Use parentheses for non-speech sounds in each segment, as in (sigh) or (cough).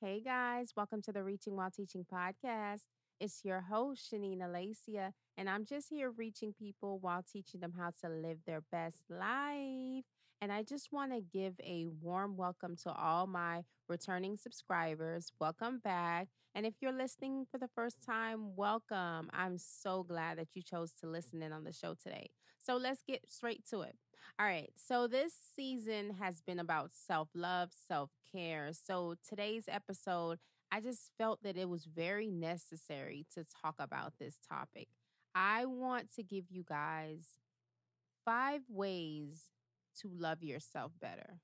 Hey guys, welcome to the Reaching While Teaching podcast. It's your host, Shanine Alessia, and I'm just here reaching people while teaching them how to live their best life. And I just want to give a warm welcome to all my returning subscribers. Welcome back. And if you're listening for the first time, welcome. I'm so glad that you chose to listen in on the show today. So let's get straight to it. All right. So this season has been about self love, self care. So today's episode, I just felt that it was very necessary to talk about this topic. I want to give you guys five ways to love yourself better.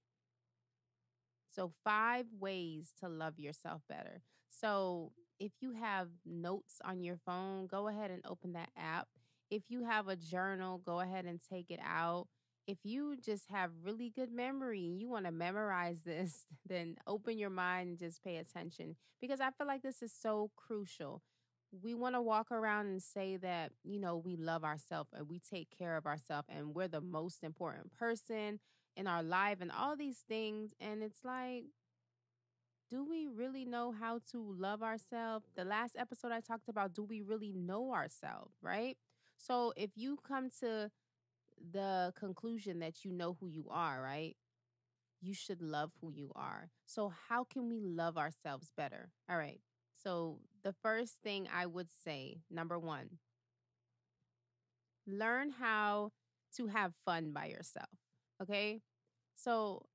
So, five ways to love yourself better. So, if you have notes on your phone, go ahead and open that app. If you have a journal, go ahead and take it out. If you just have really good memory and you want to memorize this, (laughs) then open your mind and just pay attention because I feel like this is so crucial we want to walk around and say that, you know, we love ourselves and we take care of ourselves and we're the most important person in our life and all these things. And it's like, do we really know how to love ourselves? The last episode I talked about, do we really know ourselves, right? So if you come to the conclusion that you know who you are, right? You should love who you are. So, how can we love ourselves better? All right. So, the first thing I would say, number one, learn how to have fun by yourself. Okay. So,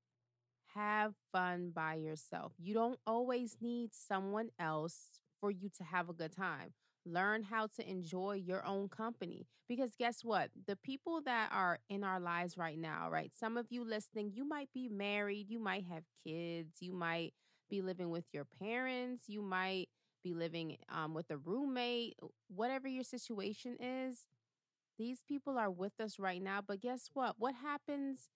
have fun by yourself. You don't always need someone else for you to have a good time. Learn how to enjoy your own company. Because guess what? The people that are in our lives right now, right? Some of you listening, you might be married, you might have kids, you might be living with your parents, you might be living um, with a roommate, whatever your situation is. These people are with us right now. But guess what? What happens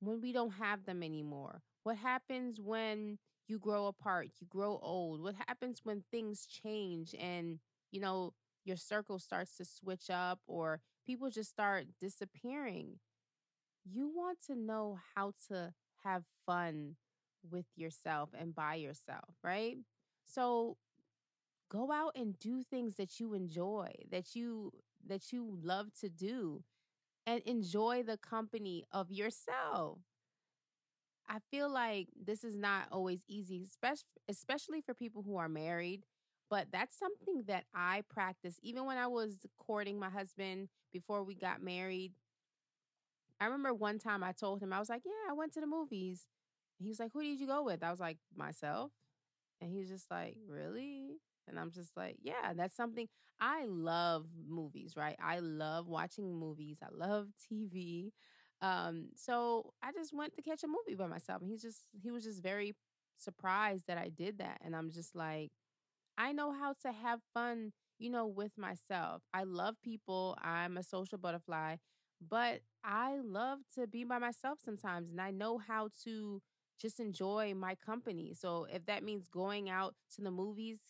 when we don't have them anymore? What happens when you grow apart, you grow old? What happens when things change and, you know, your circle starts to switch up or people just start disappearing? You want to know how to have fun with yourself and by yourself, right? So go out and do things that you enjoy, that you that you love to do and enjoy the company of yourself. I feel like this is not always easy, especially for people who are married. But that's something that I practice even when I was courting my husband before we got married. I remember one time I told him, I was like, Yeah, I went to the movies. he was like, Who did you go with? I was like, Myself. And he was just like, Really? And I'm just like, yeah, that's something I love movies, right? I love watching movies. I love TV. Um, so I just went to catch a movie by myself. And he's just he was just very surprised that I did that. And I'm just like, I know how to have fun, you know, with myself. I love people. I'm a social butterfly, but I love to be by myself sometimes. And I know how to just enjoy my company. So if that means going out to the movies,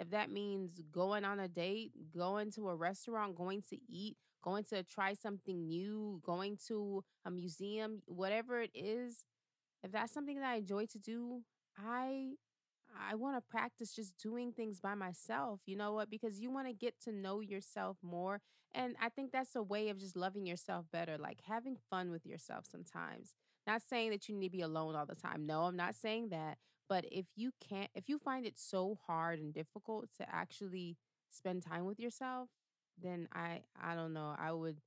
if that means going on a date, going to a restaurant, going to eat, going to try something new, going to a museum, whatever it is, if that's something that I enjoy to do, I I want to practice just doing things by myself. You know what? Because you want to get to know yourself more. And I think that's a way of just loving yourself better, like having fun with yourself sometimes. Not saying that you need to be alone all the time. No, I'm not saying that. But if you can't, if you find it so hard and difficult to actually spend time with yourself, then I, I don't know, I would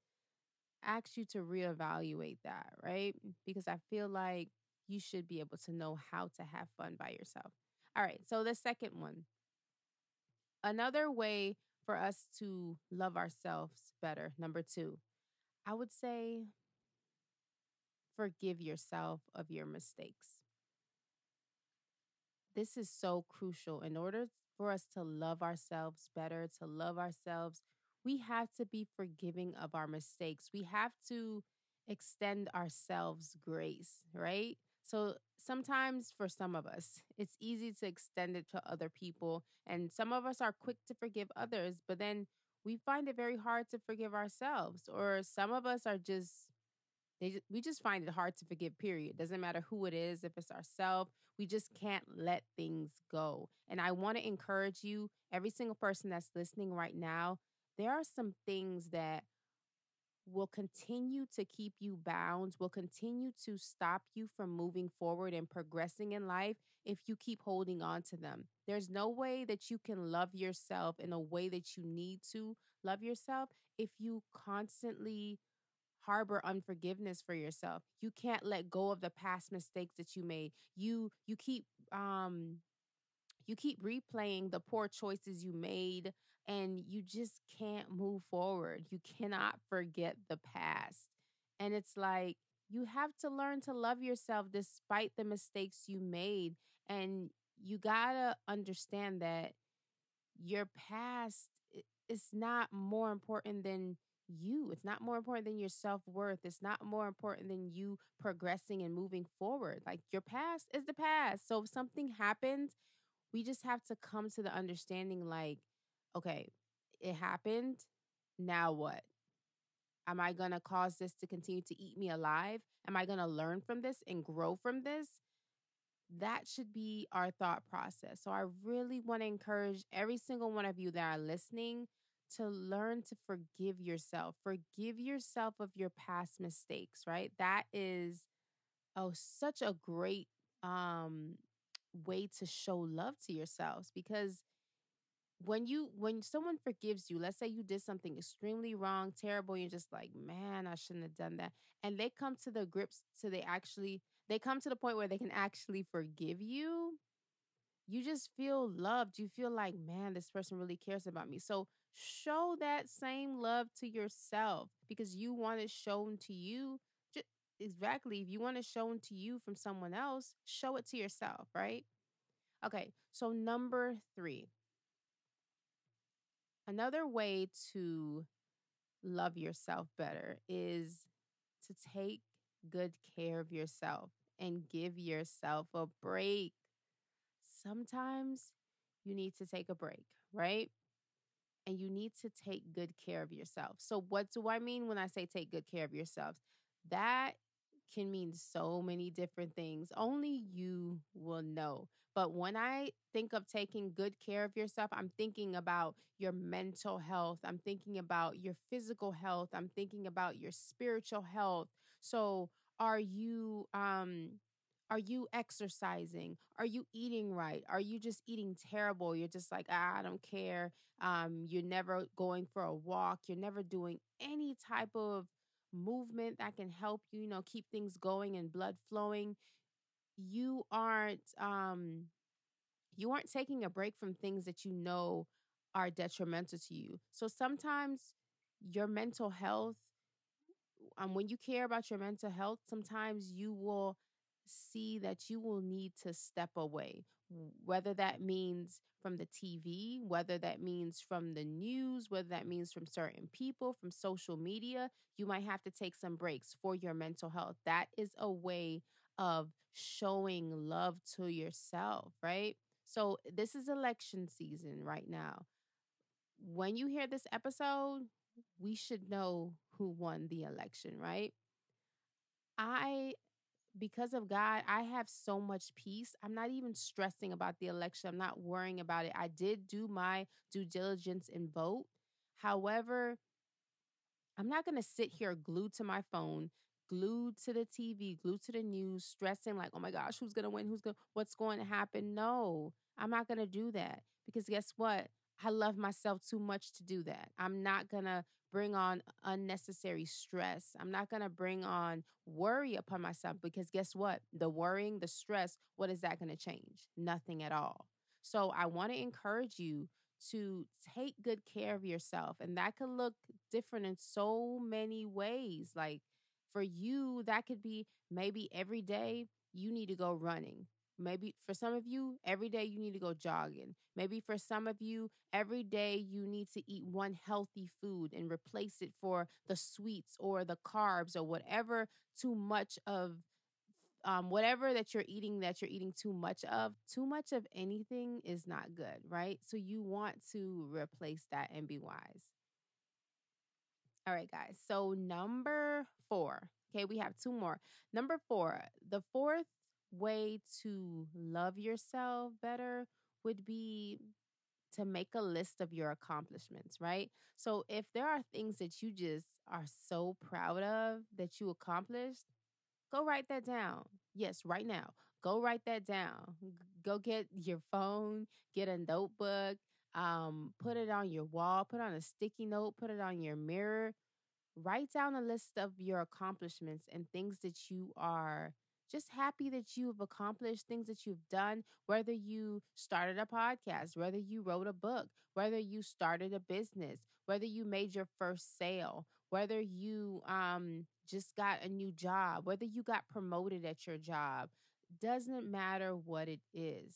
ask you to reevaluate that, right? Because I feel like you should be able to know how to have fun by yourself. All right. So the second one. Another way for us to love ourselves better, number two, I would say forgive yourself of your mistakes. This is so crucial. In order for us to love ourselves better, to love ourselves, we have to be forgiving of our mistakes. We have to extend ourselves grace, right? So sometimes for some of us, it's easy to extend it to other people. And some of us are quick to forgive others, but then we find it very hard to forgive ourselves. Or some of us are just they we just find it hard to forgive period doesn't matter who it is if it's ourselves we just can't let things go and i want to encourage you every single person that's listening right now there are some things that will continue to keep you bound, will continue to stop you from moving forward and progressing in life if you keep holding on to them. There's no way that you can love yourself in a way that you need to love yourself if you constantly harbor unforgiveness for yourself. You can't let go of the past mistakes that you made. You you keep um you keep replaying the poor choices you made and you just can't move forward. You cannot forget the past. And it's like you have to learn to love yourself despite the mistakes you made. And you got to understand that your past is not more important than you. It's not more important than your self worth. It's not more important than you progressing and moving forward. Like your past is the past. So if something happens, we just have to come to the understanding like, okay, it happened. Now what? Am I going to cause this to continue to eat me alive? Am I going to learn from this and grow from this? That should be our thought process. So I really want to encourage every single one of you that are listening to learn to forgive yourself. Forgive yourself of your past mistakes, right? That is oh such a great um way to show love to yourselves because when you when someone forgives you let's say you did something extremely wrong terrible you're just like man i shouldn't have done that and they come to the grips so they actually they come to the point where they can actually forgive you you just feel loved you feel like man this person really cares about me. So show that same love to yourself because you want it shown to you just, exactly if you want it shown to you from someone else show it to yourself right? Okay so number three Another way to love yourself better is to take good care of yourself and give yourself a break. Sometimes you need to take a break, right? And you need to take good care of yourself. So, what do I mean when I say take good care of yourself? That can mean so many different things. Only you will know. But when I think of taking good care of yourself, I'm thinking about your mental health. I'm thinking about your physical health. I'm thinking about your spiritual health. So, are you um are you exercising? Are you eating right? Are you just eating terrible? You're just like, ah, I don't care. Um, you're never going for a walk. You're never doing any type of movement that can help you, you know, keep things going and blood flowing you aren't um you aren't taking a break from things that you know are detrimental to you. So sometimes your mental health um when you care about your mental health, sometimes you will see that you will need to step away, whether that means from the TV, whether that means from the news, whether that means from certain people, from social media. You might have to take some breaks for your mental health. That is a way of showing love to yourself, right? So, this is election season right now. When you hear this episode, we should know who won the election, right? I because of God, I have so much peace. I'm not even stressing about the election. I'm not worrying about it. I did do my due diligence and vote. However, I'm not going to sit here glued to my phone glued to the TV, glued to the news, stressing like, oh my gosh, who's going to win? Who's going to, what's going to happen? No, I'm not going to do that because guess what? I love myself too much to do that. I'm not going to bring on unnecessary stress. I'm not going to bring on worry upon myself because guess what? The worrying, the stress, what is that going to change? Nothing at all. So I want to encourage you to take good care of yourself. And that could look different in so many ways. Like for you, that could be maybe every day you need to go running. Maybe for some of you, every day you need to go jogging. Maybe for some of you, every day you need to eat one healthy food and replace it for the sweets or the carbs or whatever too much of um, whatever that you're eating that you're eating too much of, too much of anything is not good, right? So you want to replace that and be wise. All right, guys. So, number four, Okay, we have two more. Number four, the fourth way to love yourself better would be to make a list of your accomplishments, right? So if there are things that you just are so proud of that you accomplished, go write that down. Yes, right now. Go write that down. Go get your phone, get a notebook, um, put it on your wall, put on a sticky note, put it on your mirror. Write down a list of your accomplishments and things that you are just happy that you've accomplished things that you've done, whether you started a podcast, whether you wrote a book, whether you started a business, whether you made your first sale, whether you um, just got a new job, whether you got promoted at your job. Doesn't matter what it is.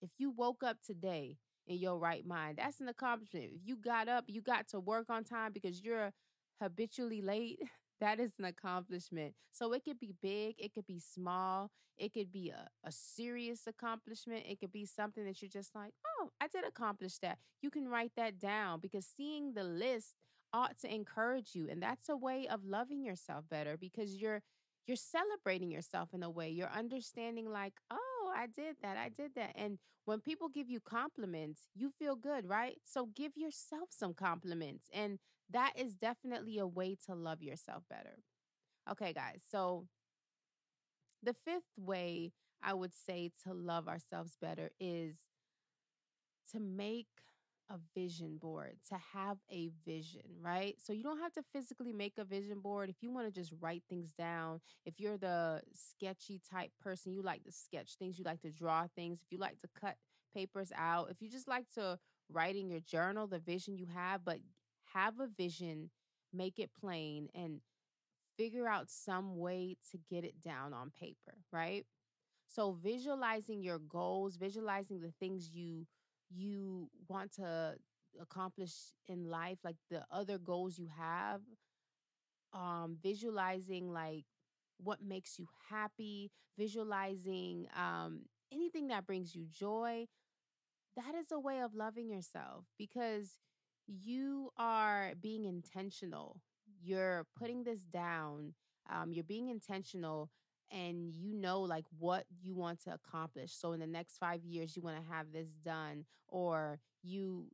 If you woke up today in your right mind, that's an accomplishment. If you got up, you got to work on time because you're habitually late. (laughs) that is an accomplishment. So it could be big, it could be small, it could be a, a serious accomplishment, it could be something that you're just like, oh, I did accomplish that. You can write that down because seeing the list ought to encourage you. And that's a way of loving yourself better because you're you're celebrating yourself in a way. You're understanding like, oh, I did that. I did that. And when people give you compliments, you feel good, right? So give yourself some compliments. And that is definitely a way to love yourself better. Okay, guys. So the fifth way I would say to love ourselves better is to make a vision board, to have a vision, right? So you don't have to physically make a vision board. If you want to just write things down, if you're the sketchy type person, you like to sketch things, you like to draw things, if you like to cut papers out, if you just like to write in your journal the vision you have, but have a vision, make it plain, and figure out some way to get it down on paper, right? So visualizing your goals, visualizing the things you you want to accomplish in life, like the other goals you have, um, visualizing like what makes you happy, visualizing um, anything that brings you joy. That is a way of loving yourself because you are being intentional. You're putting this down. Um, you're being intentional and you know like what you want to accomplish. So in the next five years you want to have this done or you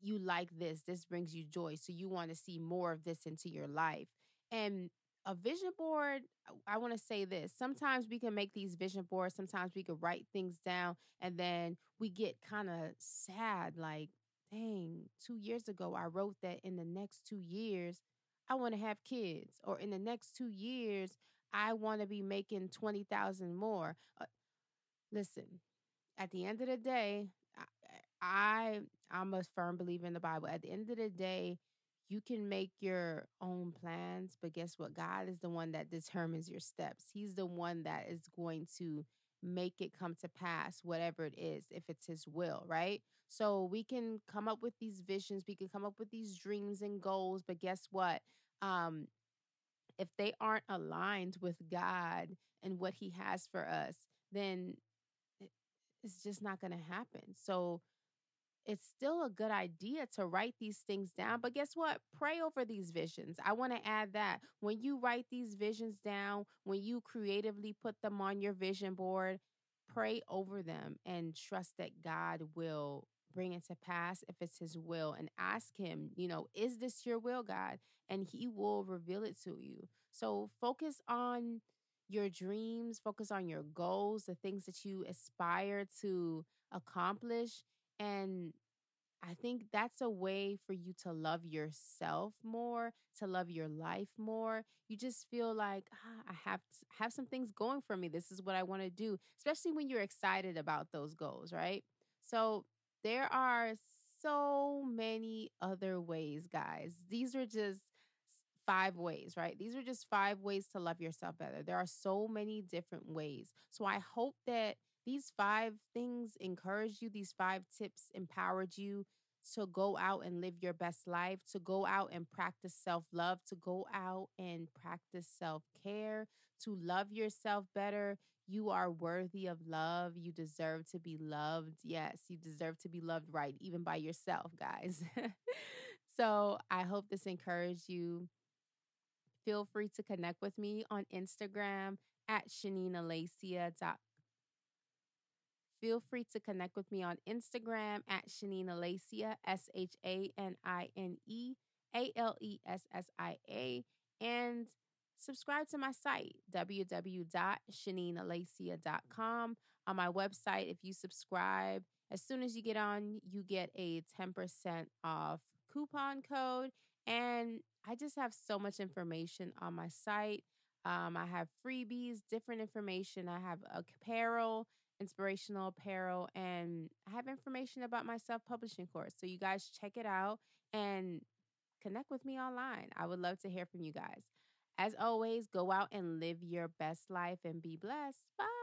you like this this brings you joy so you want to see more of this into your life. And a vision board i want to say this sometimes we can make these vision boards sometimes we can write things down and then we get kind of sad like dang two years ago i wrote that in the next two years i want to have kids or in the next two years I want to be making 20,000 more. Uh, listen, at the end of the day, I, I I'm a firm believer in the Bible. At the end of the day, you can make your own plans, but guess what? God is the one that determines your steps. He's the one that is going to make it come to pass, whatever it is, if it's His will, right? So we can come up with these visions, we can come up with these dreams and goals, but guess what? Um, if they aren't aligned with God and what He has for us, then it's just not going to happen. So it's still a good idea to write these things down. But guess what? Pray over these visions. I want to add that when you write these visions down, when you creatively put them on your vision board, pray over them and trust that God will bring it to pass if it's his will and ask him, you know, is this your will, God? And he will reveal it to you. So focus on your dreams, focus on your goals, the things that you aspire to accomplish. And I think that's a way for you to love yourself more, to love your life more. You just feel like ah, I have have some things going for me. This is what I want to do, especially when you're excited about those goals, right? So there are so many other ways, guys. These are just five ways, right? These are just five ways to love yourself better. There are so many different ways. So I hope that these five things encouraged you, these five tips empowered you to go out and live your best life, to go out and practice self love, to go out and practice self care, to love yourself better. You are worthy of love. You deserve to be loved. Yes, you deserve to be loved right, even by yourself, guys. (laughs) so I hope this encouraged you. feel free to connect with me on Instagram at ShanineAlessia. Feel free to connect with me on Instagram at Shanine Alessia, S H A N I N E A L E S S I A. And subscribe to my site, www.shaninealessia.com. On my website, if you subscribe, as soon as you get on, you get a 10% off coupon code. And I just have so much information on my site. Um, I have freebies, different information. I have apparel, inspirational apparel, and I have information about my self publishing course. So you guys check it out and connect with me online. I would love to hear from you guys. As always, go out and live your best life and be blessed. Bye.